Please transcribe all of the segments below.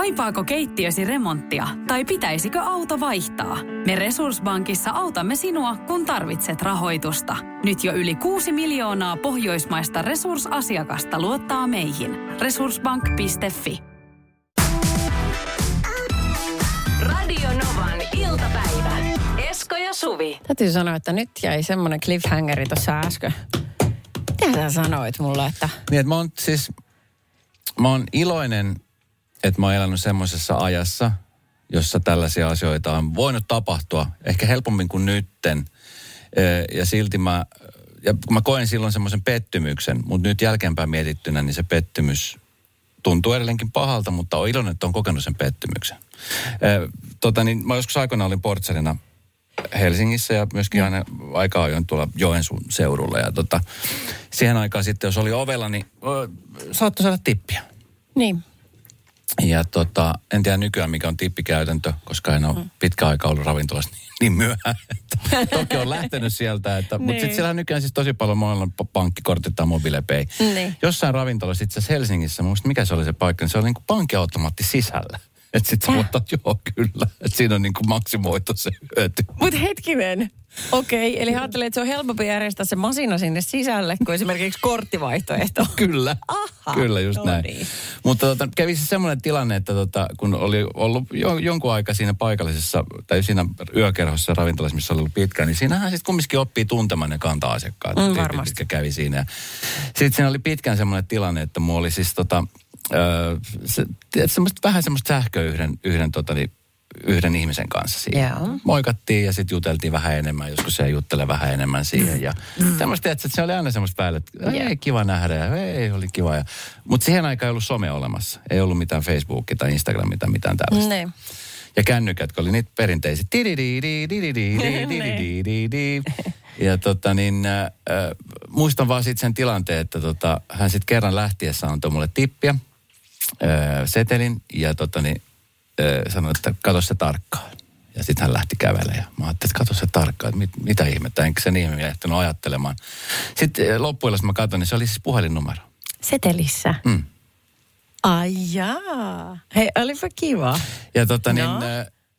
Kaipaako keittiösi remonttia tai pitäisikö auto vaihtaa? Me Resurssbankissa autamme sinua, kun tarvitset rahoitusta. Nyt jo yli 6 miljoonaa pohjoismaista resursasiakasta luottaa meihin. Resurssbank.fi Radio Novan iltapäivä. Esko ja Suvi. Täytyy sanoa, että nyt jäi semmoinen cliffhangeri tuossa äsken. Mitä sä sanoit mulle, että... Niin, että mä oon siis, mä oon iloinen, että mä oon elänyt semmoisessa ajassa, jossa tällaisia asioita on voinut tapahtua, ehkä helpommin kuin nytten. Ja silti mä, ja mä koen silloin semmoisen pettymyksen, mutta nyt jälkeenpäin mietittynä, niin se pettymys tuntuu edelleenkin pahalta, mutta on iloinen, että on kokenut sen pettymyksen. Tota, niin mä joskus aikoinaan olin portsarina Helsingissä ja myöskin aina aika ajoin tuolla Joensuun seudulla. Ja tota, siihen aikaan sitten, jos oli ovella, niin saattoi saada tippiä. Niin. Ja tota, en tiedä nykyään mikä on tippikäytäntö, koska en ole Mm. pitkä aika ollut ravintolassa niin, niin myöhään. Että toki on lähtenyt sieltä, että, mutta Niin. sitten siellä on nykyään siis tosi paljon monella pankkikortit tai mobiilepay. Niin. Jossain ravintolassa itse Helsingissä, muista mikä se oli se paikka, niin se oli niin kuin pankkiautomaatti sisällä. Että sitten sä että joo kyllä, että siinä on niin kuin maksimoitu se hyöty. Mutta hetkinen. Okei, eli ajattelee, että se on helpompi järjestää se masina sinne sisälle kuin esimerkiksi korttivaihtoehto. Kyllä, Aha, kyllä just no näin. niin. Mutta tota, kävi se semmoinen tilanne, että tota, kun oli ollut jo, jonkun aika siinä paikallisessa, tai siinä yökerhossa ravintolassa, missä oli ollut pitkään, niin siinähän sitten kumminkin oppii tuntemaan ne kanta-asiakkaat. Mm, tyypit, varmasti. Mitkä kävi siinä. Sitten siinä oli pitkään semmoinen tilanne, että mulla oli siis tota, öö, se, semmoista, vähän semmoista sähköä yhden, yhden tota, niin, yhden ihmisen kanssa siinä. Yeah. Moikattiin ja sitten juteltiin vähän enemmän, joskus se juttele vähän enemmän siihen. Mm. Ja mm. tämmöistä, että se oli aina semmoista päälle, että yeah. kiva nähdä ja ei, oli kiva. Ja, mutta siihen aikaan ei ollut some olemassa. Ei ollut mitään Facebookia tai Instagramia tai mitään tällaista. Ne. Ja kännykät, kun oli niitä perinteisiä. Niin. Ja tota niin, äh, äh muistan vaan sitten sen tilanteen, että tota, hän sitten kerran lähtiessä antoi mulle tippiä, äh, setelin, ja tota niin, sanoi, että katso se tarkkaan. Ja sitten hän lähti kävelemään ja mä ajattelin, että katso se tarkkaan, että mit, mitä ihmettä, enkä sen ihminen ehtinyt ajattelemaan. Sitten loppujen mä katsoin, niin se oli siis puhelinnumero. Setelissä. Mm. Ai jaa. Hei, olipa kiva. Ja tota niin,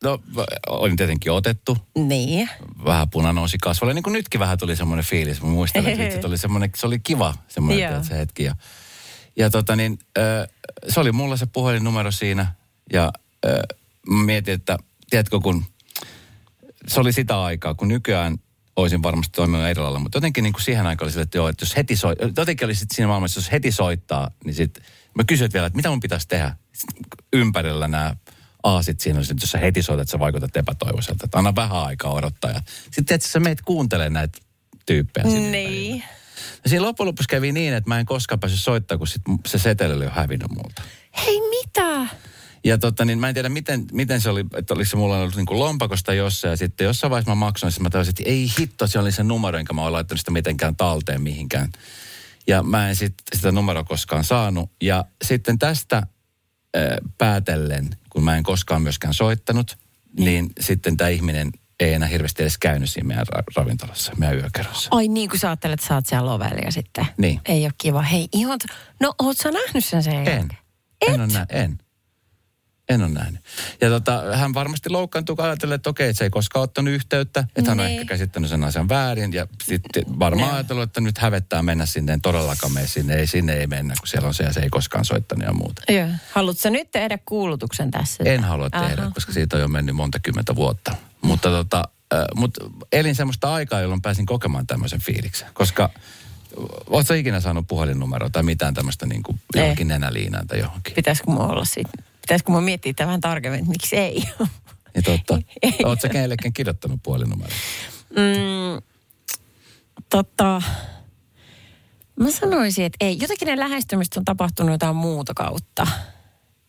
No. no olin tietenkin otettu, Niin. vähän puna nousi kasvoille. Niin kuin nytkin vähän tuli semmoinen fiilis. Mä muistan, että vitsi, oli semmoinen, se oli kiva semmoinen se hetki. Ja, ja tota niin, se oli mulla se puhelinnumero siinä. Ja ö, mietin, että tiedätkö kun se oli sitä aikaa, kun nykyään olisin varmasti toiminut eri lailla, mutta jotenkin niin kuin siihen aikaan oli sille, että joo, että jos heti soi, jotenkin oli sitten siinä maailmassa, jos heti soittaa, niin sitten mä kysyin vielä, että mitä mun pitäisi tehdä. Ympärillä nämä aasit siinä, että jos sä heti soitat, sä vaikutat epätoivoiselta, että anna vähän aikaa odottaa. Ja sitten että sä meet kuuntelemaan näitä tyyppejä. Niin. Ja siinä loppujen lopuksi kävi niin, että mä en koskaan päässyt soittaa, kun sit se seteli oli jo hävinnyt multa. Hei, mitä? Ja tota, niin mä en tiedä, miten, miten se oli, että oliko se mulla ollut niin kuin lompakosta jossain. Ja sitten jossain vaiheessa mä maksoin, sitten mä tajusin, että ei hitto, se oli se numero, enkä mä oon laittanut sitä mitenkään talteen mihinkään. Ja mä en sit, sitä numeroa koskaan saanut. Ja sitten tästä äh, päätellen, kun mä en koskaan myöskään soittanut, niin sitten tämä ihminen ei enää hirveästi edes käynyt siinä meidän ra- ravintolassa, meidän yökerhossa. Ai niin, kun sä ajattelet, että sä oot siellä lovella ja sitten. Niin. Ei ole kiva. Hei, ihan... No, oot sä nähnyt sen sen En. jälkeen? En ole nä- en. En ole nähnyt. Ja tota, hän varmasti loukkaantui, kun ajattelee, että okei, että se ei koskaan ottanut yhteyttä. Että hän on Niin. ehkä käsittänyt sen asian väärin. Ja sitten varmaan Joo. ajatellut, että nyt hävettää mennä sinne. En todellakaan mene sinne. Ei, sinne ei mennä, kun siellä on se ja se ei koskaan soittanut ja muuta. Joo. Haluatko nyt tehdä kuulutuksen tässä? En halua tehdä, Aha. koska siitä on jo mennyt monta kymmentä vuotta. Mutta tota, äh, mut elin semmoista aikaa, jolloin pääsin kokemaan tämmöisen fiiliksen. Koska ootko ikinä saanut puhelinnumeroa tai mitään tämmöistä niin kuin johonkin nenäliinään tai johonkin? Pitäisikö mun olla siitä? Pitäisikö mun miettiä tämän vähän tarkemmin, että miksi ei? Niin totta. Oletko kenellekään kirjoittanut puhelinnumeroa? mm, tota, mä sanoisin, että ei. Jotenkin ne lähestymistä on tapahtunut jotain muuta kautta.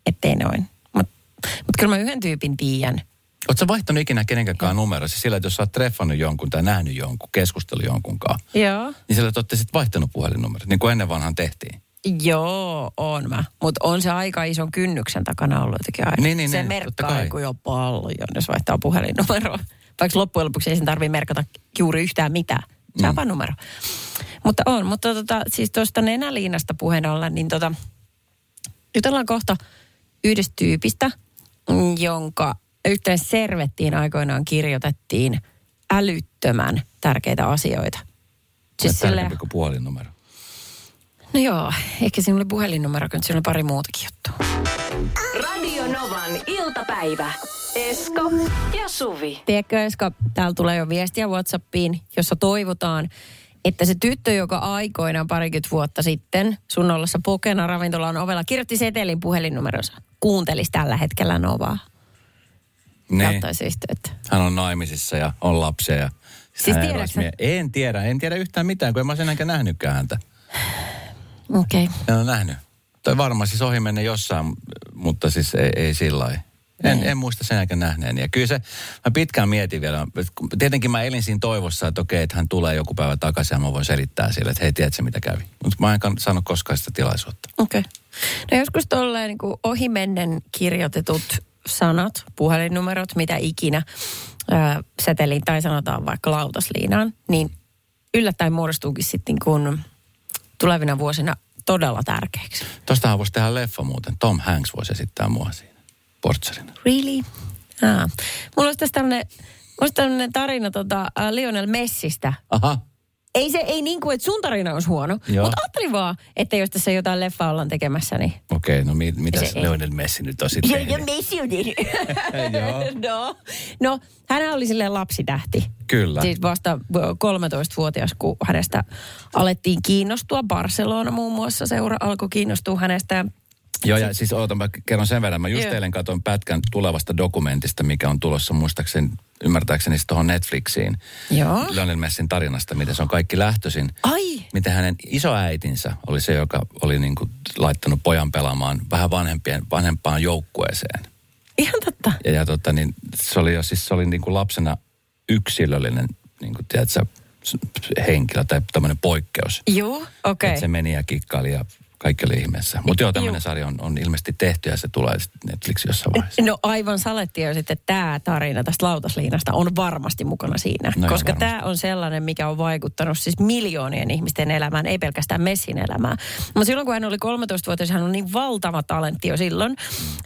Ettei noin. Mutta mut kyllä mä yhden tyypin tiedän. Oletko vaihtanut ikinä kenenkään numeroa? Sillä, että jos sä oot treffannut jonkun tai nähnyt jonkun, keskustellut jonkunkaan, Joo. niin sillä, että olette sitten vaihtanut puhelinnumerot, niin kuin ennen vanhan tehtiin. Joo, on mä. Mutta on se aika ison kynnyksen takana ollut jotenkin aina. Niin, niin, se niin, merkkaa joku jo paljon, jos vaihtaa puhelinnumeroa. Vaikka loppujen lopuksi ei sen tarvitse merkata juuri yhtään mitään. Se on Mm. vaan numero. Mutta on, mutta tota, siis tuosta nenäliinasta puheen ollen, niin tota, jutellaan kohta yhdestä tyypistä, jonka yhteen servettiin aikoinaan kirjoitettiin älyttömän tärkeitä asioita. Siis tärkeämpi kuin puhelinnumero. No joo, ehkä siinä oli puhelinnumero, kun siinä oli pari muutakin juttua. Radio Novan iltapäivä. Esko ja Suvi. Tiedätkö, Eska, täällä tulee jo viestiä Whatsappiin, jossa toivotaan, että se tyttö, joka aikoinaan parikymmentä vuotta sitten sun ollessa pokena ravintolan ovella kirjoitti setelin puhelinnumeronsa, kuuntelisi tällä hetkellä Novaa. Niin. Ottaisi yhteyttä. Hän on naimisissa ja on lapsia. Ja Siis tiedätkö En tiedä, en tiedä yhtään mitään, kun en mä sen enkä nähnytkään häntä. Okei. Okay. En ole nähnyt. Toi varmaan siis ohi menne jossain, mutta siis ei, ei sillä lailla. En, en muista sen eikä nähneen. Ja kyllä se, mä pitkään mietin vielä. Tietenkin mä elin siinä toivossa, että okei, että hän tulee joku päivä takaisin ja mä voin selittää sille, että hei, tiedätkö mitä kävi. Mutta mä en saanut koskaan sitä tilaisuutta. Okei. Okay. No joskus tolleen niin kuin ohimennen kirjoitetut sanat, puhelinnumerot, mitä ikinä ää, seteliin tai sanotaan vaikka lautasliinaan, niin yllättäen muodostuukin sitten kun tulevina vuosina todella tärkeäksi. Tostahan voisi tehdä leffa muuten. Tom Hanks voisi esittää mua siinä. Portsarina. Really? Ah. Mulla olisi tässä tämmöinen, tämmöinen tarina tota, Lionel Messistä. Aha. Ei se, ei niin kuin, että sun tarina olisi huono, mutta ajattelin vaan, että jos tässä jotain leffaa ollaan tekemässä, niin... Okei, okay, no mi- mitäs ei. Lionel Messi nyt on sitten tehnyt? Messi on tehnyt. No, no, hän oli silleen lapsitähti. Kyllä. Siis vasta 13-vuotias, kun hänestä alettiin kiinnostua. Barcelona muun muassa seura alkoi kiinnostua hänestä. Joo, ja siis oota, mä kerron sen verran. Mä just Joo. eilen katsoin pätkän tulevasta dokumentista, mikä on tulossa muistaakseni, ymmärtääkseni tuohon Netflixiin. Joo. Lionel Messin tarinasta, miten se on kaikki lähtöisin. Ai, Miten hänen isoäitinsä oli se, joka oli niin kuin laittanut pojan pelaamaan vähän vanhempien, vanhempaan joukkueeseen. ihan totta. Ja, ja tota, niin se oli jo siis se oli niin kuin lapsena yksilöllinen, niin kuin tiedätkö, henkilö tai tämmöinen poikkeus. Joo, okei. Okay. se meni ja kikkaili ja kaikki oli ihmeessä. Mutta joo, tämmöinen sarja on, on ilmeisesti tehty ja se tulee sitten Netflix jossain vaiheessa. No aivan salettia jo sitten tämä tarina tästä lautasliinasta on varmasti mukana siinä. No koska tämä on sellainen, mikä on vaikuttanut siis miljoonien ihmisten elämään, ei pelkästään Messin elämään. Mutta silloin kun hän oli 13-vuotias, hän on niin valtava talentti jo silloin,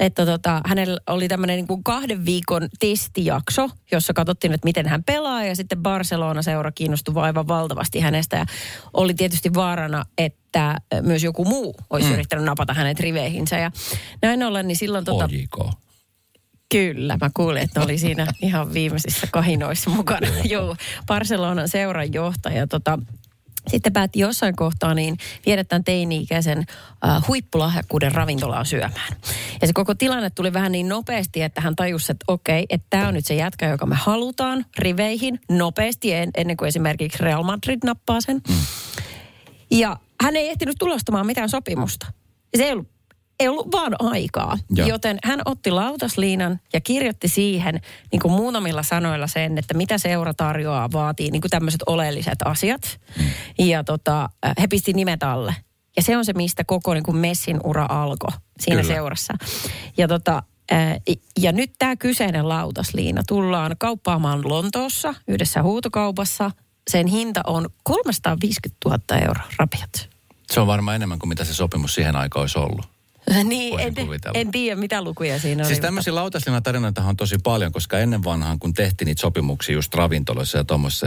että tota, hänellä oli tämmöinen niin kuin kahden viikon testijakso, jossa katsottiin, että miten hän pelaa ja sitten Barcelona-seura kiinnostui aivan valtavasti hänestä ja oli tietysti vaarana, että myös joku muu olisi mm. yrittänyt napata hänet riveihinsä ja näin ollen, niin silloin tota, OJK. Kyllä, mä kuulin, että oli siinä ihan viimeisissä kahinoissa mukana. Joo, Barcelonan seuran johtaja. Tota, sitten päätti jossain kohtaa niin viedä tämän teini-ikäisen äh, huippulahjakkuuden ravintolaan syömään. Ja se koko tilanne tuli vähän niin nopeasti, että hän tajusi, että okei, että tämä on nyt se jätkä, joka me halutaan riveihin nopeasti en, ennen kuin esimerkiksi Real Madrid nappaa sen. Ja hän ei ehtinyt tulostamaan mitään sopimusta. Ja se ei ollut, ei ollut vaan aikaa. Joo. Joten hän otti lautasliinan ja kirjoitti siihen niin kuin muutamilla sanoilla sen, että mitä seura tarjoaa, vaatii niin kuin tämmöiset oleelliset asiat. Mm. Ja tota, äh, he pisti nimet alle. Ja se on se, mistä koko niin kuin Messin ura alkoi siinä Kyllä. seurassa. Ja tota, äh, ja nyt tämä kyseinen lautasliina tullaan kauppaamaan Lontoossa yhdessä huutokaupassa. Sen hinta on 350 000 euroa rapiat. Se on varmaan enemmän kuin mitä se sopimus siihen aikaan olisi ollut. niin, Voisin en, kuvitella. en tiedä mitä lukuja siinä oli. Siis mutta- tämmöisiä lautaslinan tarinoita on tosi paljon, koska ennen vanhaan, kun tehtiin niitä sopimuksia just ravintoloissa ja tuommoissa,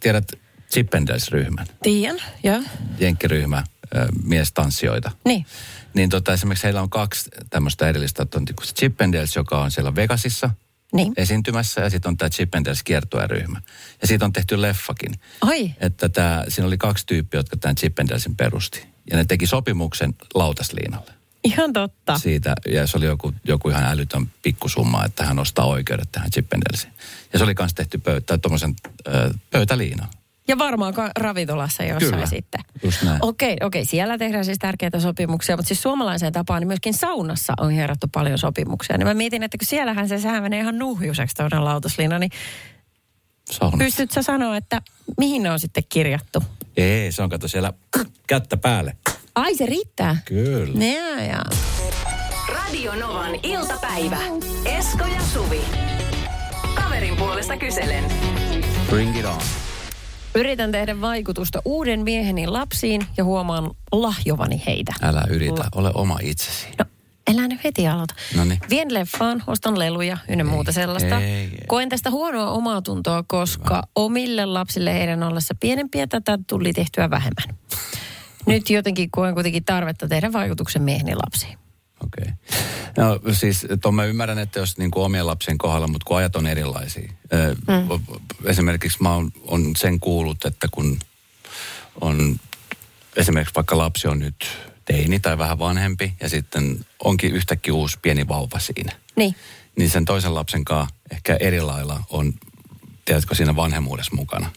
tiedät Chippendales-ryhmän, Tiedän, joo. jenkkiryhmä, ö, miestanssijoita. Niin. Niin tota, esimerkiksi heillä on kaksi tämmöistä erillistä, että on niinku Chippendales, joka on siellä Vegasissa Niin. esiintymässä, ja sitten on tämä Chippendales kiertueryhmä. Ja siitä on tehty leffakin. Ai, Että tää, siinä oli kaksi tyyppiä, jotka tämän Chippendalesin perusti. Ja ne teki sopimuksen lautasliinalle ihan totta. siitä, ja se oli joku, joku ihan älytön pikkusumma, että hän ostaa oikeudet tähän Chippendalesiin. Ja se oli myös tehty pöytä, tuommoisen ö, pöytäliinan. Ja varmaan ravintolassa jossain Kyllä, sitten. just näin. Okei, okei. Siellä tehdään siis tärkeitä sopimuksia, mutta siis suomalaiseen tapaan niin myöskin saunassa on hierrattu paljon sopimuksia. Niin mä mietin, että kun siellähän se sehän menee ihan nuhjuseksi toinen lautasliina, niin Saunassa. pystyt sä sanoa, että mihin ne on sitten kirjattu? Ei, se on kato siellä kättä päälle. Ai se riittää. Kyllä. Jaa, jaa. Radio Novan iltapäivä. Esko ja Suvi. Kaverin puolesta kyselen. Bring it on. Yritän tehdä vaikutusta uuden mieheni lapsiin ja huomaan lahjovani heitä. Älä yritä, ole oma itsesi. No, Elä nyt heti aloita. Noniin. Vien leffaan, ostan leluja ynnä muuta sellaista. ei, ei. Koen tästä huonoa omaa tuntoa, koska omille lapsille heidän ollessa pienempiä tätä tuli tehtyä vähemmän. Nyt jotenkin koen kuitenkin tarvetta tehdä vaikutuksen mieheni lapsiin. Okei. No siis tuon mä ymmärrän, että jos niin kuin omien lapsien kohdalla, mutta kun ajat on erilaisia. Mm. Esimerkiksi mä oon, on sen kuullut, että kun on esimerkiksi vaikka lapsi on nyt teini tai vähän vanhempi ja sitten onkin yhtäkkiä uusi pieni vauva siinä. Niin. Niin sen toisen lapsen kanssa ehkä eri lailla on, tiedätkö, siinä vanhemmuudessa mukana.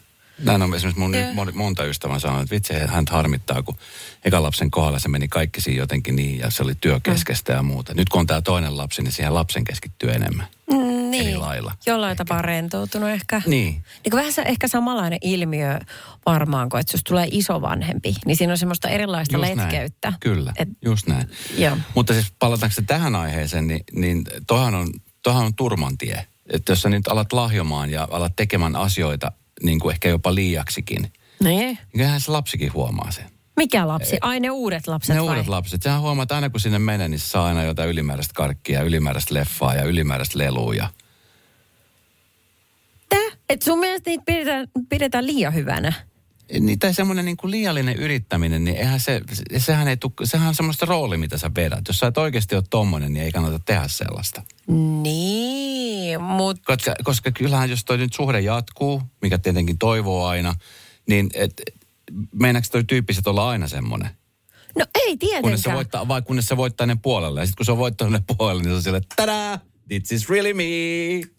Näin on esimerkiksi mun, moni- monta ystävää sanonut, että vitsi, hän harmittaa, kun ekan lapsen kohdalla se meni kaikki siinä jotenkin niin ja se oli työkeskeistä ja muuta. Nyt kun on tämä toinen lapsi, niin siihen lapsen keskittyy enemmän. Mm, Eri Niin. lailla. Jollain tapaa rentoutunut ehkä. Niin. Niin vähän se, ehkä samanlainen ilmiö varmaan, kun että jos tulee isovanhempi, niin siinä on semmoista erilaista Just näin. letkeyttä. Kyllä, Et, just näin. joo. Mutta siis palataanko se tähän aiheeseen, niin, niin tohan on, tohan on turmantie. Että jos sä nyt alat lahjomaan ja alat tekemään asioita niin kuin ehkä jopa liiaksikin, Niin. kyllähän se lapsikin huomaa sen. Mikä lapsi? Ai ne uudet lapset Ne vai? uudet lapset. Sehän huomaa, että aina kun sinne menee, niin saa aina jotain ylimääräistä karkkia, ylimääräistä leffaa ja ylimääräistä lelua. Ja... Tää? Et sun mielestä niitä pidetään, pidetään liian hyvänä? Niin, tai semmoinen niin kuin liiallinen yrittäminen, niin eihän se, sehän, ei tuu, sehän on semmoista rooli, mitä sä vedät. Jos sä et oikeasti ole tommonen, niin ei kannata tehdä sellaista. Niin, mutta Koska, koska kyllähän jos toi nyt suhde jatkuu, mikä tietenkin toivoo aina, niin et, meinaako toi tyyppiset olla aina semmoinen? no ei Kunnes se tietenkään. voittaa, vai kunnes se voittaa ne puolelle. Ja sitten kun se on voittanut ne puolelle, niin se on silleen, tadaa, this is really me.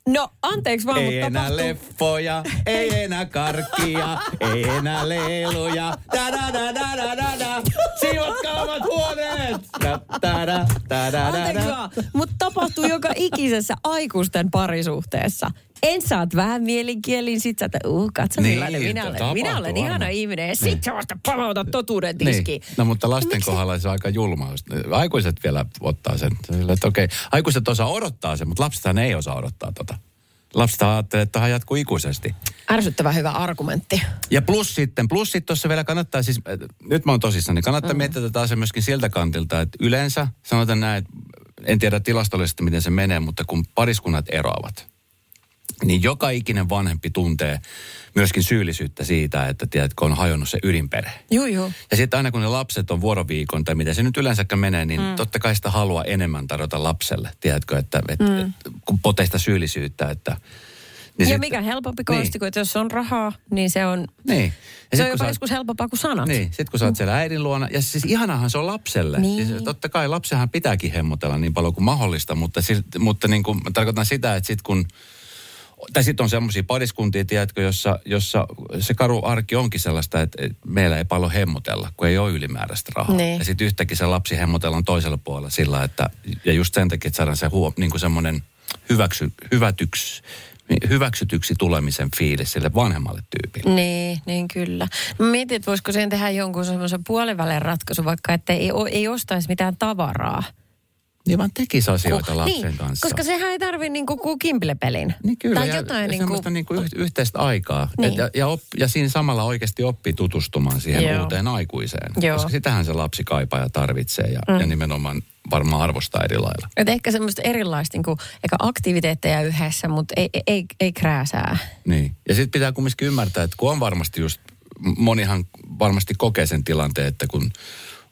No anteeksi vaan, Ei mutta enää tapahtuu... leffoja, ei enää karkkia, ei enää leluja. Da da da da da da da. Siivotkaa omat huoneet. Da da da da da da Anteeksi vaan, mutta tapahtuu joka ikisessä aikuisten parisuhteessa. En saat vähän mielinkielin, sit sä, että uh, katso Niin, millainen minä olen. tapahtuu Minä olen ihana varmaan. ihminen ja sit sä vasta totuuden tiskiin. Niin. No mutta lasten kohdalla se on aika julma. Aikuiset vielä ottaa sen. Sille, että okei, aikuiset osaa odottaa sen, mutta lapsethan ei osaa odottaa tota. Lapset ajattelee, että tähän jatkuu ikuisesti. Ärsyttävän hyvä argumentti. Ja plus sitten, plus sitten tuossa vielä kannattaa siis, äh, nyt mä oon tosissaan, niin kannattaa mm. miettiä tätä asiaa myöskin siltä kantilta, että yleensä sanotaan näin, että en tiedä tilastollisesti miten se menee, mutta kun pariskunnat eroavat, niin joka ikinen vanhempi tuntee myöskin syyllisyyttä siitä, että tiedätkö, on hajonnut se ydinperhe. Juu, juu. Ja sitten aina kun ne lapset on vuoroviikon tai miten se nyt yleensäkään menee, niin mm. totta kai sitä haluaa enemmän tarjota lapselle. Tiedätkö, että et, mm. et, kun potee sitä syyllisyyttä, että... Ja sit- mikä helpompi Niin. konsti, kuin että jos on rahaa, niin se on, Niin. Ja se on jopa joskus helpompaa kuin sanat. Niin, sit kun sä oot siellä äidin luona, ja siis ihanahan se on lapselle. Niin. Siis totta kai lapsehan pitääkin hemmotella niin paljon kuin mahdollista, mutta, mutta niin kuin, tarkoitan sitä, että sit kun, tai sitten on semmoisia pariskuntia, tiedätkö, jossa, jossa se karu arki onkin sellaista, että meillä ei paljon hemmotella, kun ei ole ylimääräistä rahaa. Niin. Ja sitten yhtäkkiä se lapsi hemmotellaan toisella puolella sillä, että, ja just sen takia, että saadaan se huo, niin kuin semmoinen hyväksy, hyvätyks, hyväksytyksi tulemisen fiilis sille vanhemmalle tyypille. Niin, niin kyllä. Mä mietin, että voisiko sen tehdä jonkun semmoisen puolivälin ratkaisu, vaikka että ei, ei ostaisi mitään tavaraa. Niin vaan tekisi asioita lapsen niin, kanssa. Koska sehän ei tarvi niinku kuin kimpelepelin. Niin kyllä, Tai ja, jotain ja niinku... semmoista niinku yh, yhteistä aikaa. Niin. Et, ja, ja, op, ja siinä samalla oikeasti oppii tutustumaan siihen Joo. uuteen aikuiseen. Joo. Koska sitähän se lapsi kaipaa ja tarvitsee ja, mm. ja nimenomaan varmaan arvostaa eri lailla. Et ehkä semmoista erilaista niinku, eikä aktiviteetteja yhdessä, mutta ei, ei, ei, ei krääsää. Niin. Ja sitten pitää kumminkin ymmärtää, että kun on varmasti just, monihan varmasti kokee sen tilanteen, että kun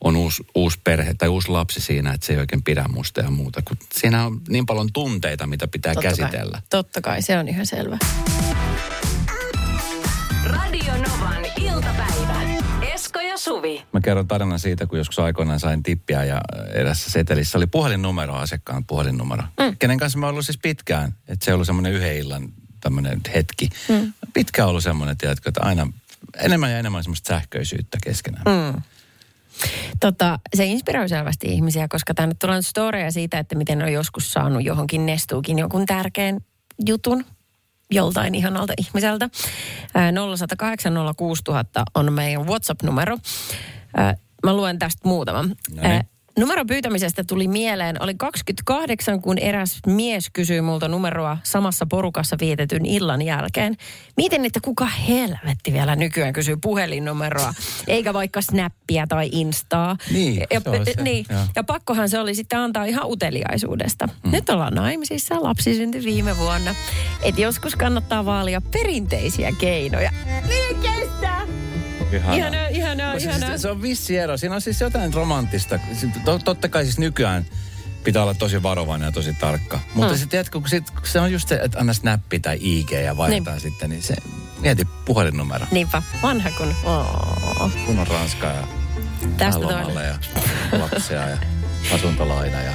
on uusi, uusi perhe tai uusi lapsi siinä, että se ei oikein pidä musta ja muuta. Kun siinä on niin paljon tunteita, mitä pitää Totta käsitellä. Kai. Totta kai, se on ihan selvä. Radio Novan iltapäivä. Esko ja Suvi. Mä kerron tarinan siitä, kun joskus aikoinaan sain tippiä ja erässä setelissä oli puhelinnumero, asiakkaan puhelinnumero. Mm. Kenen kanssa mä ollut siis pitkään. Että se on ollut semmoinen yhden illan tämmöinen hetki. Mm. Pitkään ollut semmoinen, tiedätkö, että aina enemmän ja enemmän semmoista sähköisyyttä keskenään. Mm. Tota, se inspiroi selvästi ihmisiä, koska tänne tulee storeja siitä, että miten on joskus saanut johonkin nestuukin jonkun tärkeän jutun joltain ihanalta ihmiseltä. Ää, 0108 06000 on meidän WhatsApp-numero. Mä luen tästä muutaman. No niin. Ää, Numeron pyytämisestä tuli mieleen, oli 28, kun eräs mies kysyi multa numeroa samassa porukassa vietetyn illan jälkeen. Mietin, että kuka helvetti vielä nykyään kysyy puhelinnumeroa, eikä vaikka snappia tai instaa. Niin, ja, se on se, niin, joo. ja pakkohan se oli sitten antaa ihan uteliaisuudesta. Mm. Nyt ollaan naimisissa, lapsi syntyi viime vuonna. Et joskus kannattaa vaalia perinteisiä keinoja. Liikestä! Ihana. Ihanaa, ihanaa, Koska ihanaa. Siis, se on vissi ero. Siinä on siis jotain romanttista. Siis to- Totta kai siis nykyään pitää olla tosi varovainen ja tosi tarkka. Mutta Mm. sitten tiedätkö, kun, sit, kun se on just se, että anna snappi tai IG ja vaihdetaan Niin. sitten, niin se mieti puhelinnumero. Niinpä, vanha kun... Oh. Kun on Ranskaa ja Tästä lomalle ja lapsia ja asuntolaina ja...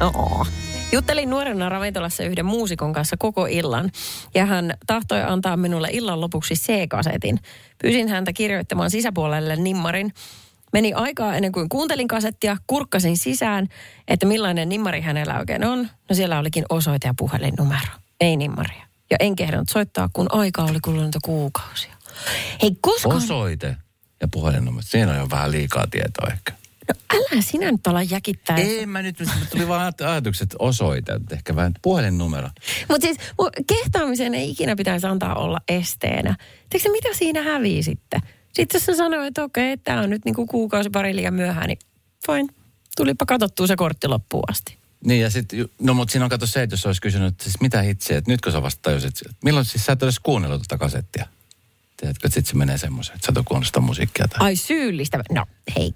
Oo. Juttelin nuorena ravintolassa yhden muusikon kanssa koko illan ja hän tahtoi antaa minulle illan lopuksi C-kasetin. Pyysin häntä kirjoittamaan sisäpuolelle nimmarin. Meni aikaa ennen kuin kuuntelin kasettia, kurkkasin sisään, että millainen nimmari hänellä oikein on. No siellä olikin osoite ja puhelinnumero, ei nimmaria. Ja en kehdannut soittaa, kun aikaa oli kulunut kuukausia. Hei, koskaan... Osoite ja puhelinnumero. Siinä on jo vähän liikaa tietoa ehkä. No älä sinä nyt olla jäkittää. Ei mä nyt, tuli vaan ajat- ajatukset osoite, että ehkä vähän puhelinnumero. Mutta siis kehtaamisen ei ikinä pitäisi antaa olla esteenä. Tiedätkö mitä siinä hävii sitten? Sitten jos sä sanoit, että okei, tämä on nyt niinku kuukausi pari liian myöhään, niin fine. Tulipa katsottua se kortti loppuun asti. Niin ja sitten, no mutta siinä on kato se, että jos olisi kysynyt, että siis mitä hitsiä, että nytkö sä vasta tajusit, että milloin siis sä et edes kuunnellut tätä kasettia? Tiedätkö, että sitten se menee semmoiseen, että sä et ole musiikkia tai... Ai syyllistä. No hei,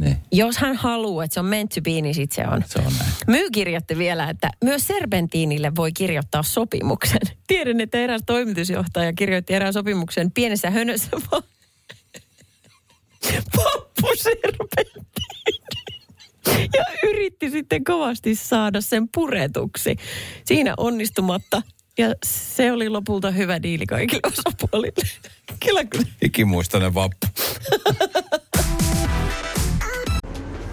Niin, jos hän haluaa, että se on meant to be, niin sit se on. se on näin. Myy kirjoitti vielä, että myös serpentiinille voi kirjoittaa sopimuksen. Tiedän, että eräs toimitusjohtaja kirjoitti erään sopimuksen pienessä hönössä vaan pappuserpenttiini. Ja yritti sitten kovasti saada sen puretuksi. Siinä onnistumatta. Ja se oli lopulta hyvä diili kaikille osapuolille. Kyllä, kyllä. Ikimuistoinen vappu.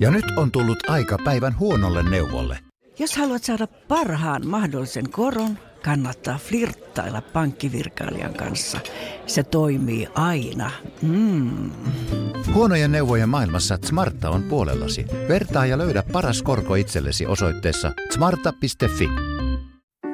Ja nyt on tullut aika päivän huonolle neuvolle. Jos haluat saada parhaan mahdollisen koron, kannattaa flirttailla pankkivirkailijan kanssa. Se toimii aina. Mm. Huonojen neuvojen maailmassa Smarta on puolellasi. Vertaa ja löydä paras korko itsellesi osoitteessa smarta.fi.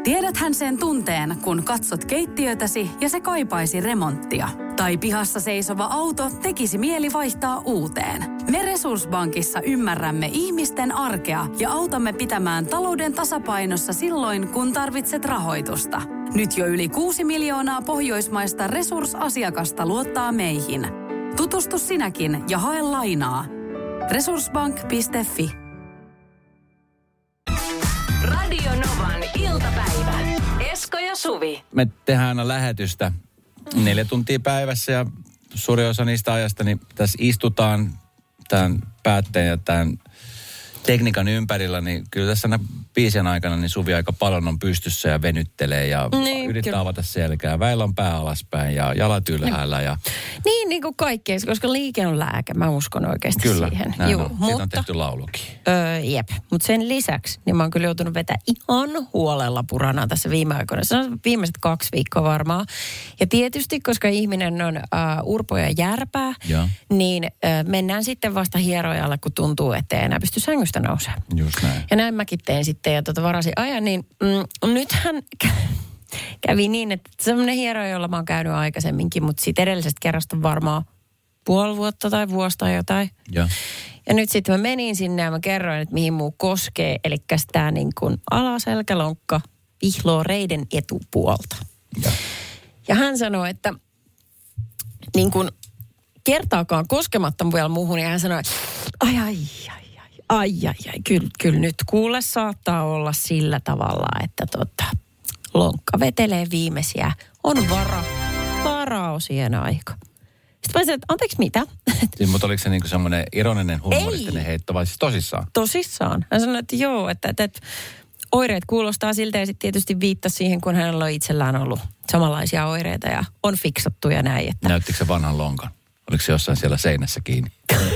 Tiedäthän sen tunteen, kun katsot keittiötäsi ja se kaipaisi remonttia. Tai pihassa seisova auto tekisi mieli vaihtaa uuteen. Me Resurssbankissa ymmärrämme ihmisten arkea ja autamme pitämään talouden tasapainossa silloin, kun tarvitset rahoitusta. Nyt jo yli 6 miljoonaa pohjoismaista resursasiakasta luottaa meihin. Tutustu sinäkin ja hae lainaa. Resurssbank.fi Radio Novan iltapäivä. Esko ja Suvi. Me tehdään aina lähetystä neljä tuntia päivässä ja suuri osa niistä ajasta, niin tässä istutaan tämän päätteen ja tämän tekniikan ympärillä, niin kyllä tässä aina biisien aikana niin Suvi aika paljon on pystyssä ja venyttelee ja Niin, yrittää kyllä. avata selkää. Väillä on pää alaspäin ja jalat ylhäällä ja Niin, niin kuin kaikkea, koska liike on lääke. Mä uskon oikeasti kyllä, siihen. näin Juu, on. Siitä on mutta, tehty laulukin. öö, jep. Mutta sen lisäksi, niin mä oon kyllä joutunut vetää ihan huolella puranaa tässä viime aikoina. Se on viimeiset kaksi viikkoa varmaan. Ja tietysti, koska ihminen on äh, urpo ja järpää, Joo. niin äh, mennään sitten vasta hierojalle, kun tuntuu, että ei enää pysty sängystä nousemaan. Just näin. Ja näin mäkin tein sitten ja tota varasin ajan, niin mm, nythän kä- kävi niin, että semmoinen hieroja, jolla mä oon käynyt aikaisemminkin, mutta siitä edellisestä kerrasta varmaan puoli vuotta tai vuosi tai jotain. Ja. Ja nyt sitten mä menin sinne ja mä kerroin, että mihin muu koskee, eli tämä niin kuin alaselkälonkka vihloo reiden etupuolta. Ja. Ja hän sanoi, että niin kuin kertaakaan koskematta vielä muuhun, niin hän sanoi, että ai ai ai ai, ai ai kyllä, kyllä nyt kuule saattaa olla sillä tavalla, että tota, lonkka vetelee viimeisiä, on vara, varaosien aika. Sitten mä sanoin, että anteeksi mitä? Siis, mutta oliko se niinku semmoinen ironinen humoristinen Ei. heitto vai siis tosissaan? Tosissaan. Hän sanoi, että joo, että, että, että oireet kuulostaa siltä ja sitten tietysti viittasi siihen, kun hänellä on itsellään ollut samanlaisia oireita ja on fiksattu ja näin. Että Näyttikö se vanhan lonkan? Oliko se jossain siellä seinässä kiinni?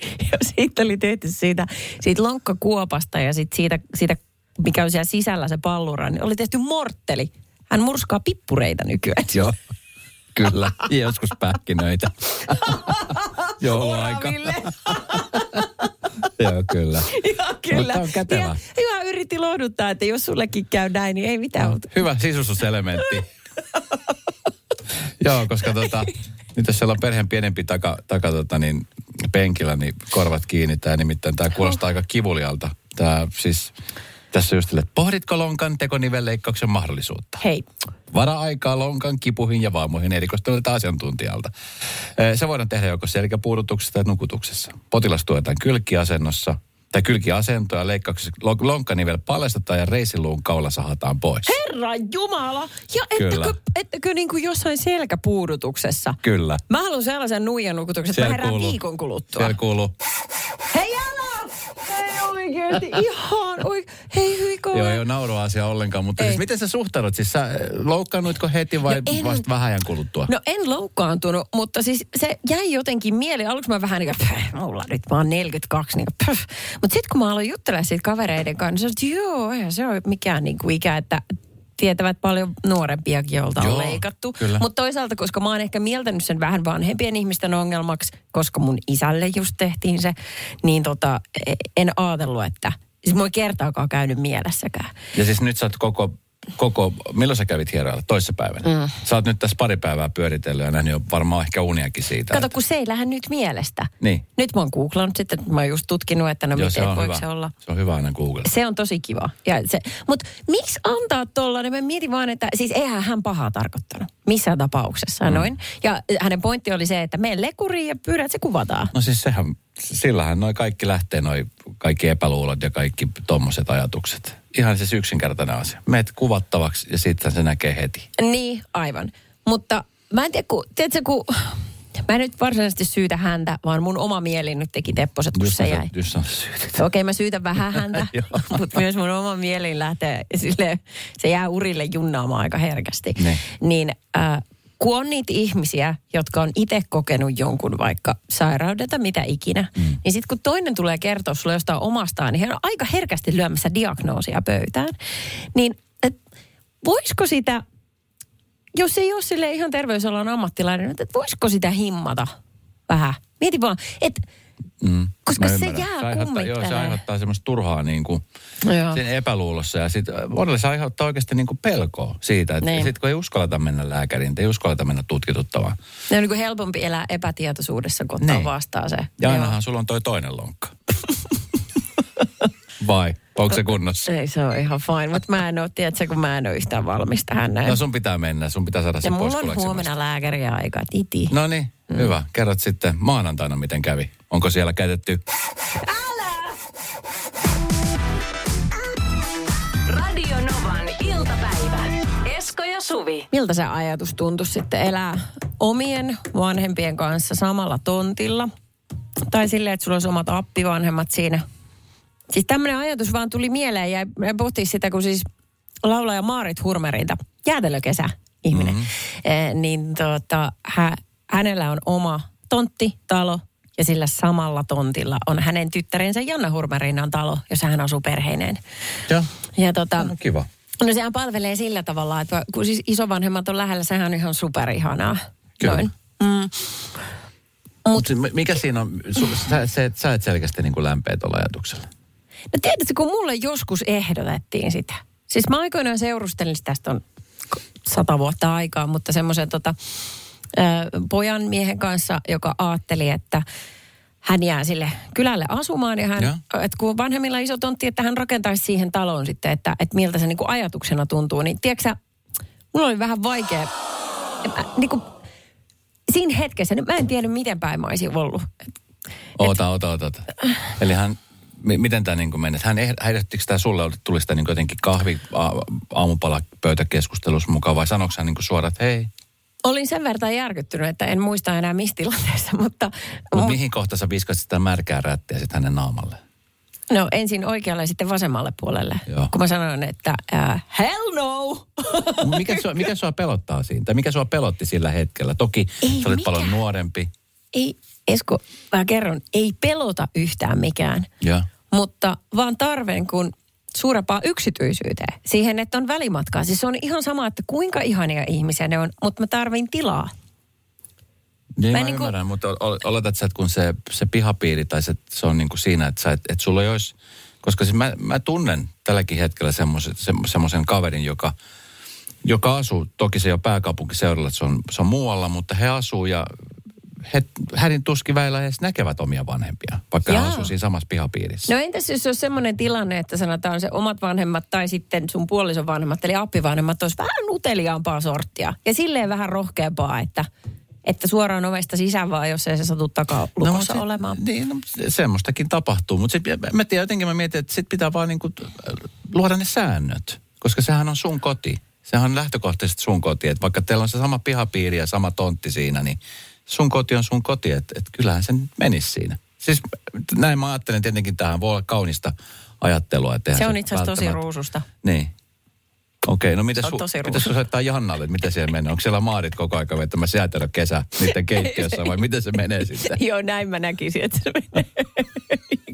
Ja siitä oli tehty siitä, siitä lonkkakuopasta ja sit siitä, siitä, mikä on siellä sisällä se pallura, niin oli tehty mortteli. Hän murskaa pippureita nykyään. Joo. Kyllä. Ja joskus pähkinöitä. Jouluaika. Oraville. Joo, kyllä. Joo, kyllä. Mutta on kätevä. Ja, hyvä yritti lohduttaa, että jos sullekin käy näin, niin ei mitään. mutta Hyvä sisustuselementti. Joo, koska tota, nyt jos siellä on perheen pienempi taka, taka tota, niin, penkillä, niin korvat kiinni. Tämä nimittäin, tämä kuulostaa aika kivulialta. Tämä siis, tässä just, että pohditko lonkan tekonivelleikkauksen mahdollisuutta? Hei, Vara-aikaa lonkan kipuihin ja vaamuihin erikoistuneelta asiantuntijalta. Ee, Se voidaan tehdä joko selkäpuudutuksessa tai nukutuksessa. Potilas tuetaan kylkiasennossa tai kylkiasento ja leikkauksessa lon- lonkkanivel paljastetaan ja reisiluun kaula sahataan pois. Herra Jumala! Ja Kyllä. ettäkö, ettäkö niin kuin jossain selkäpuudutuksessa? Kyllä. Mä haluan sellaisen nuijanukutuksen, että Siellä mä herään kuuluu- viikon kuluttua. Siellä kuuluu. Oikeesti, ihan oi, Hei hyi Joo, ei ole nauroasia ollenkaan, mutta Ei. siis miten sä suhtaudut? Siis sä eh, loukkaannuitko heti vai No en- vasta vähän ajan kuluttua? No en loukkaantunut, mutta siis se jäi jotenkin mieleen. Aluksi mä vähän niin kuin, "Pöh, mulla nyt mä oon 42, niin kuin, pöh." Mutta sitten kun mä aloin juttelemaan siitä kavereiden kanssa, niin sanoin, että joo, eihän se ole mikään niin kuin ikä, että tietävät paljon nuorempiakin, joilta on leikattu. Mutta toisaalta, koska mä oon ehkä mieltänyt sen vähän vanhempien ihmisten ongelmaksi, koska mun isälle just tehtiin se, niin tota, e- en ajatellut, että siis mulla ei kertaakaan käynyt mielessäkään. Ja siis nyt sä oot koko, koko milloin sä kävit hieroilla? Toissapäivänä. Mm. Sä oot nyt tässä pari päivää pyöritellyt ja nähnyt jo varmaan ehkä uniakin siitä. Kato, että- kun se ei lähde nyt mielestä. Niin. Nyt mä oon googlannut sitten, että mä oon just tutkinut, että no Joo, miten, se voiko hyvä. se olla. Se on hyvä aina Google. Se on tosi kiva. Ja se, mutta miksi antaa tollainen? Mä mietin vaan, että siis eihän hän pahaa tarkoittanut. Missään tapauksessa mm. noin. Ja hänen pointti oli se, että mene lekuriin ja pyydä, että se kuvataan. No siis sehän, sillähän noi kaikki lähtee, noi kaikki epäluulot ja kaikki tommoset ajatukset. Ihan siis yksinkertainen asia. Meet kuvattavaksi ja sitten se näkee heti. Niin, aivan. Mutta mä en tiedä, kun, tiedätkö, kun mä en nyt varsinaisesti syytä häntä, vaan mun oma mieli nyt teki tepposet, kun se sä- jäi. Just syytit. Okei, mä syytän vähän häntä, mutta myös mun oma mieli lähtee sille, se jää urille junnaamaan aika herkästi. Ne. Niin äh, kun on niitä ihmisiä, jotka on itse kokenut jonkun vaikka sairauden tai mitä ikinä, mm. niin sitten kun toinen tulee kertoa sulle jostain omastaan, niin hän on aika herkästi lyömässä diagnoosia pöytään. Niin et, voisiko sitä, jos ei ole sille ihan terveysalan ammattilainen, että voisiko sitä himmata vähän? Mieti vaan, että Mm. Koska se jää aiheuttaa, joo, se aiheuttaa semmoista turhaa niin kuin, Joo. siinä epäluulossa. Ja sitten monelle se aiheuttaa oikeasti niin kuin pelkoa siitä, että Niin. sit kun ei uskalleta mennä lääkäriin, ei uskalleta mennä tutkituttavaan. Ne on niin kuin helpompi elää epätietoisuudessa, kun ottaa Niin. vastaan se. Ja Joo. ainahan sulla on toi toinen lonkka. Vai? Onko se kunnossa? Ei se on ihan fine, mutta mä en ole, tiedätkö, kun mä en ole yhtään valmis tähän näin. No sun pitää mennä, sun pitää saada se ja pois mulla on huomenna lääkäriä aika, titi. No niin, mm. hyvä. Kerrot sitten maanantaina, miten kävi. Onko siellä käytetty? Radio Novan iltapäivä. Esko ja Suvi. Miltä se ajatus tuntuisi sitten elää omien vanhempien kanssa samalla tontilla? Tai silleen, että sulla olisi omat appivanhemmat siinä. Siis tämmöinen ajatus vaan tuli mieleen ja mä pohtin sitä, kun siis laulaja Maarit Hurmerilta, jäätelökesä ihminen, mm-hmm. eh, niin tota, hä, hänellä on oma tontti, talo ja sillä samalla tontilla on hänen tyttärensä Janna Hurmerinan talo, jossa hän asuu perheineen. Joo. Ja tota, No, kiva. No sehän palvelee sillä tavalla, että kun siis isovanhemmat on lähellä, sehän on ihan superihanaa. Kyllä. Noin. Mm. Mut mikä siinä on? Sä, se, sä et selkeästi niin kuin lämpeä tuolla ajatuksella. No tiedätkö, kun mulle joskus ehdotettiin sitä. Siis mä aikoinaan seurustelin, tästä on sata vuotta aikaa, mutta semmoisen tota, pojan miehen kanssa, joka ajatteli, että hän jää sille kylälle asumaan ja hän, että kun vanhemmilla iso tontti, että hän rakentaisi siihen taloon sitten, että, että miltä se niinku ajatuksena tuntuu. Niin tiedätkö mulla oli vähän vaikea, mä, niinku, siinä hetkessä, nyt mä en tiedä miten päin mä olisin ollut. Oota, oota, oota. oota. Eli hän, miten tämä niin meni? Hän eh- ehdottiko tämä sulle, että tuli sitä niin jotenkin kahvi aamupala pöytäkeskustelussa mukaan vai sanoiko hän niin suoraan, että hei, olin sen verran järkyttynyt, että en muista enää missä tilanteessa, mutta... Mutta mihin kohtaan sä viskasit sitä märkää rättiä sitten hänen naamalle? No ensin oikealle ja sitten vasemmalle puolelle. Joo. Kun mä sanoin, että uh, hell no! Mikä sua, mikä sua pelottaa siinä? Tai mikä sua pelotti sillä hetkellä? Toki Ei sä olit mikään. paljon nuorempi. ei, Esko, mä kerron, ei pelota yhtään mikään. Ja. mutta vaan tarveen kun suurempaa yksityisyyteen. Siihen, että on välimatkaa. Siis se on ihan sama, että kuinka ihania ihmisiä ne on, mutta mä tarvin tilaa. Niin Mä mä, niinku- ymmärrän, mutta ol- oletat sä, että kun se, se pihapiiri tai se, se on niin kuin siinä, että, sä, et, että sulla ei olisi, koska siis mä, mä tunnen tälläkin hetkellä semmoisen, semmoisen kaverin, joka, joka asuu, toki se ei ole pääkaupunkiseudella, että se on, se on muualla, mutta he asuu ja he hädin tuskin väillä edes näkevät omia vanhempia, vaikka Jaa. he asuu siinä samassa pihapiirissä. No entäs jos olisi semmoinen tilanne, että sanotaan se omat vanhemmat tai sitten sun puolison vanhemmat, eli appivanhemmat olisi vähän uteliaampaa sorttia. Ja silleen vähän rohkeampaa, että, että suoraan ovesta sisään vaan, jos ei se satu takalukossa mut sit- olemaan. Niin, no, se- semmoistakin tapahtuu. Mutta mä tiedän, jotenkin mä mietin, että sit pitää vaan niinku äh, luoda ne säännöt. Koska sehän on sun koti. Sehän on lähtökohtaisesti sun koti. Että vaikka teillä on se sama pihapiiri ja sama tontti siinä, niin sun koti on sun koti. Että et kyllähän se nyt menisi siinä. Siis näin mä ajattelen tietenkin tähän voi olla kaunista ajattelua. Että Se on itse asiassa tosi ruususta. Niin. Okei, no mitä su, mitä soittaa Jannalle, että mitä siellä menee? Onko siellä maarit koko ajan vetämässä jäätelö kesä niiden keittiössä vai miten se menee sitten? Joo, näin mä näkisin, että se menee.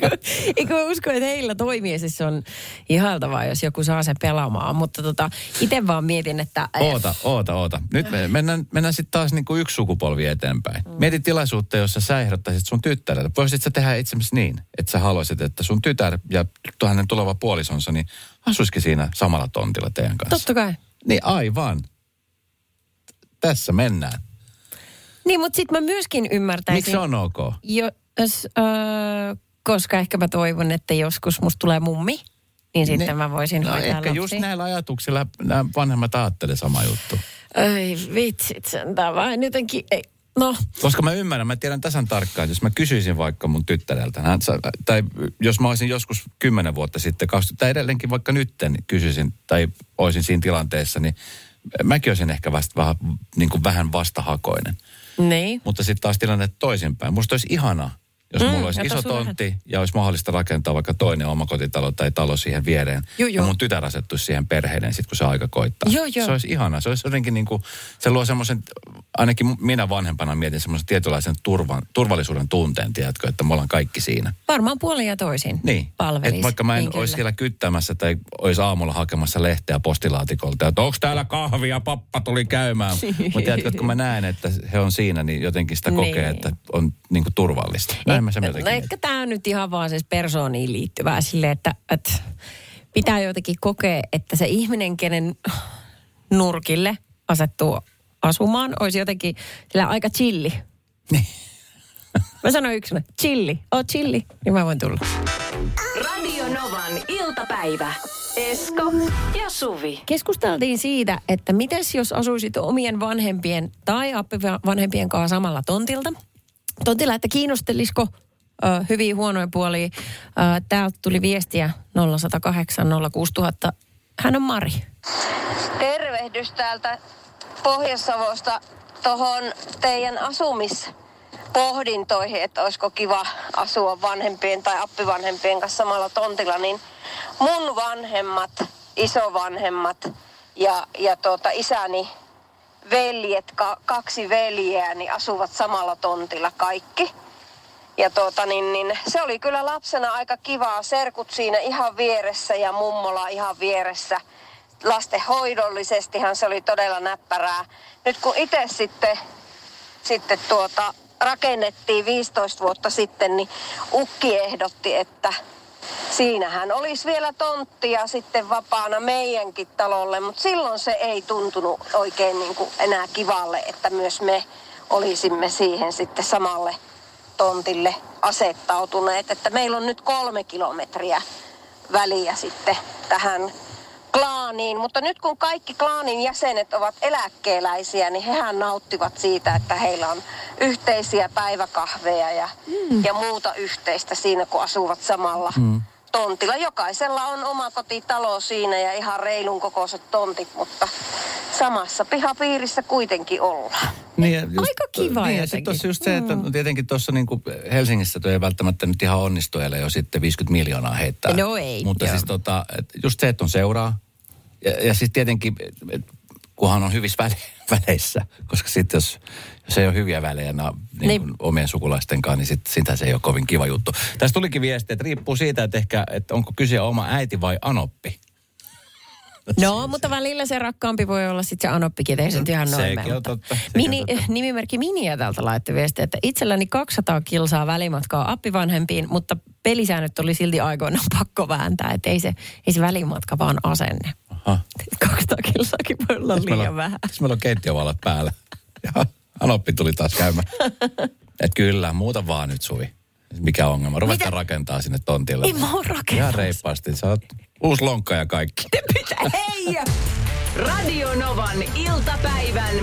Eikö- mä usko, että heillä toimii, siis se on ihailtavaa, jos joku saa sen pelaamaan. Mutta tota, itse vaan mietin, että... Oota, oota, oota. Nyt me mennään, mennään sitten taas niinku yksi sukupolvi eteenpäin. Mm. Mieti tilaisuutta, jossa sä ehdottaisit sun tyttärelle. Voisit sä tehdä itse niin, että sä haluaisit, että sun tytär ja hänen tuleva puolisonsa, niin asuisikin siinä samalla tontilla teidän kanssa. Totta kai. Niin aivan. Tässä mennään. Niin, mutta sitten mä myöskin ymmärtäisin... Miksi on ok? Jos, öö, koska ehkä mä toivon, että joskus musta tulee mummi, niin sitten Ne- mä voisin no, hoitaa ehkä lapsia. just näillä ajatuksilla nämä vanhemmat ajattelee sama juttu. Ai vitsit sentään, vaan jotenkin... Ei. No, Koska mä ymmärrän, mä tiedän tasan tarkkaan, että jos mä kysyisin vaikka mun tyttäreltä, hän, tai jos mä olisin joskus kymmenen vuotta sitten, 20, tai edelleenkin vaikka nytten kysyisin, tai olisin siinä tilanteessa, niin mäkin olisin ehkä vasta vähän, niin kuin vähän vastahakoinen. niin. Mutta sitten taas tilanne toisinpäin. Musta olisi ihanaa, jos Mm, mulla olisi iso tontti ja olisi mahdollista rakentaa vaikka toinen omakotitalo tai talo siihen viereen. Joo, ja joo. mun tytär asettuisi siihen perheiden sitten, kun se aika koittaa. Joo, joo. Se olisi ihanaa. Se olisi jotenkin niin kuin, se luo semmoisen, ainakin minä vanhempana mietin semmoisen tietynlaisen turvan, turvallisuuden tunteen, tiedätkö, että me ollaan kaikki siinä. Varmaan puolin ja toisin Niin, palvelisi. että vaikka mä en niin olisi siellä kyttämässä tai olisi aamulla hakemassa lehteä postilaatikolta, että onko täällä kahvia, pappa tuli käymään. Mutta tiedätkö, että kun mä näen, että he on siinä, niin jotenkin sitä kokee, Niin. että on niin kuin turvallista. Näin mä sen no, jotenkin ehkä tämä on nyt ihan vaan siis persooniin liittyvää silleen, että, että pitää jotenkin kokea, että se ihminen, kenen nurkille asettuu asumaan, olisi jotenkin sillä aika chilli. Niin. Mä sanoin yksinä, chilli, oo chilli, niin mä voin tulla. Radio Novan iltapäivä. Esko ja Suvi. Keskusteltiin siitä, että mites jos asuisit omien vanhempien tai appivanhempien kanssa samalla tontilta. Tontilla, että kiinnostelisiko ö, hyviä huonoja puolia. Ö, täältä tuli viestiä 0108 06000. Hän on Mari. Tervehdys täältä Pohjois-Savosta tuohon teidän asumispohdintoihin, että olisiko kiva asua vanhempien tai appivanhempien kanssa samalla tontilla, niin mun vanhemmat, isovanhemmat ja, ja tuota, isäni veljet, ka, kaksi veljeä, niin asuvat samalla tontilla kaikki. Ja tuota, niin, niin, se oli kyllä lapsena aika kivaa. Serkut siinä ihan vieressä ja mummola ihan vieressä. Lastenhoidollisestihan se oli todella näppärää. Nyt kun itse sitten, sitten tuota, rakennettiin 15 vuotta sitten, niin Ukki ehdotti, että siinähän olisi vielä tonttia sitten vapaana meidänkin talolle, mutta silloin se ei tuntunut oikein niin kuin enää kivalle, että myös me olisimme siihen sitten samalle tontille asettautuneet. Että meillä on nyt kolme kilometriä väliä sitten tähän klaaniin. Mutta nyt kun kaikki klaanin jäsenet ovat eläkkeeläisiä, niin hehän nauttivat siitä, että heillä on yhteisiä päiväkahveja ja, mm. ja muuta yhteistä siinä, kun asuvat samalla mm. tontilla. Jokaisella on oma kotitalo siinä ja ihan reilun kokoiset tontit, mutta samassa pihapiirissä kuitenkin ollaan. Niin, just, Aika kiva niin, ja jotenkin. sitten tuossa just se, että no tietenkin tuossa niin Helsingissä tuo ei välttämättä nyt ihan onnistu, ellei jo sitten 50 miljoonaa heittää. No ei, Mutta joo. siis tota, just se, että on seuraa. Ja, ja siis tietenkin, et, et, kunhan on hyvissä väle, väleissä, koska sitten jos, jos ei ole hyviä välejä na, niin Niin. omien sukulaistenkaan, niin sit, sitä se ei ole kovin kiva juttu. Tässä tulikin viesti, että riippuu siitä, että ehkä, että onko kyse oma äiti vai anoppi. No, mutta välillä se rakkaampi voi olla sitten se anoppikin, ei se nyt ihan noin mene, totta, Mini, totta. nimimerkki Miniä täältä laittoi viestiä, että itselläni 200 kilsaa välimatkaa appivanhempiin, mutta pelisäännöt oli silti aikoinaan pakko vääntää, että ei se, ei se välimatka vaan asenne. Aha. 200 kilsaakin voi olla meillä liian on- vähän. Tässä meillä on keittiövalot päällä. Ja Anoppi tuli taas käymään. Et kyllä, muuta vaan nyt Suvi. Mikä ongelma? Ruvetaan rakentaa sinne tontille. Ei mä oon rakentamassa. Ihan reippaasti. Sä oot uusi lonkka ja kaikki. Hei! Radio Novan iltapäivän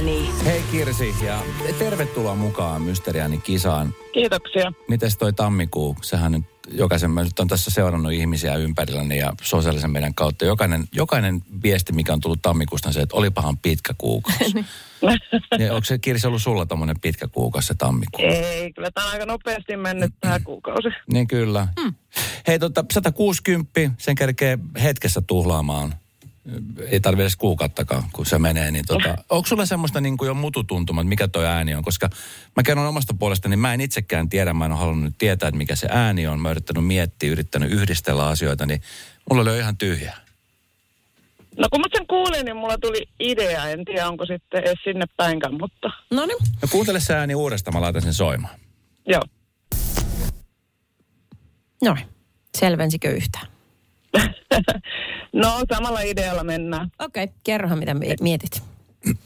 mysteeriääni. Hei Kirsi ja tervetuloa mukaan Mysteriääni kisaan. Kiitoksia. Mites toi tammikuu? Sehän nyt jokaisen, mä nyt on tässä seurannut ihmisiä ympärilläni ja sosiaalisen meidän kautta. Jokainen, jokainen viesti, mikä on tullut tammikuusta, on se, että olipahan pitkä kuukausi. ja onko se Kirsi ollut sulla tommonen pitkä kuukausi se tammikuu? Ei, kyllä tämä on aika nopeasti mennyt tämä kuukausi. Niin kyllä. Mm. Hei, tota, 160, sen kerkee hetkessä tuhlaamaan. Ei tarvitse edes kuukauttakaan, kun se menee. Niin tota, onko sulla semmoista niin kuin jo mututuntuma, että mikä toi ääni on? Koska mä kerron omasta puolestani, mä en itsekään tiedä, mä en ole halunnut tietää, että mikä se ääni on. Mä oon yrittänyt miettiä, yrittänyt yhdistellä asioita, niin mulla oli ihan tyhjä. No kun mä sen kuulin, niin mulla tuli idea. En tiedä, onko sitten edes sinne päinkään, mutta No niin. No kuuntele se ääni uudestaan, mä laitan sen soimaan. joo. Noin. Selvensikö yhtään? No samalla idealla mennään. Okei, okay. kerrohan mitä mi- mietit.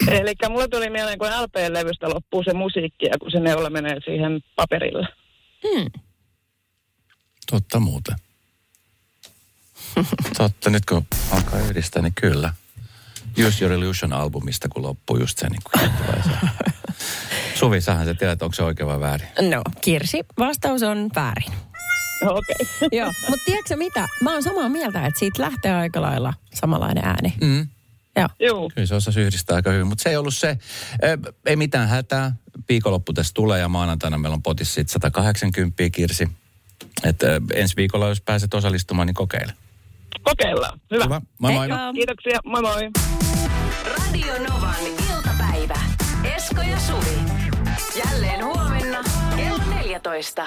Eli mulla tuli mieleen, kun LP-levystä loppuu se musiikki ja kun se neula menee siihen paperille. Hmm. Totta muuten. Totta, nyt kun alkaa yhdistää, niin kyllä. Use Your Illusion-albumista, kun loppuu just se, niin se. Suvi, sähän sä tiedät, onko se oikein vai väärin. No, Kirsi, vastaus on väärin. Okei. Okay. Joo, mutta tiedätkö mitä? Mä oon samaa mieltä, että siitä lähtee aika lailla samanlainen ääni. Mm. Joo. Joo. Kyllä se osasi yhdistää aika hyvin, mutta se ei ollut se. Ö, Ei mitään hätää. Viikonloppu tässä tulee ja maanantaina meillä on potissa sit 180 Kirsi. Että ensi viikolla, jos pääset osallistumaan, niin kokeile. Kokeillaan. Hyvä. Hyvä. Moi moi. Heippa. Kiitoksia. Moi moi. Radio Novan iltapäivä. Esko ja Suvi. Jälleen huomenna kello 14.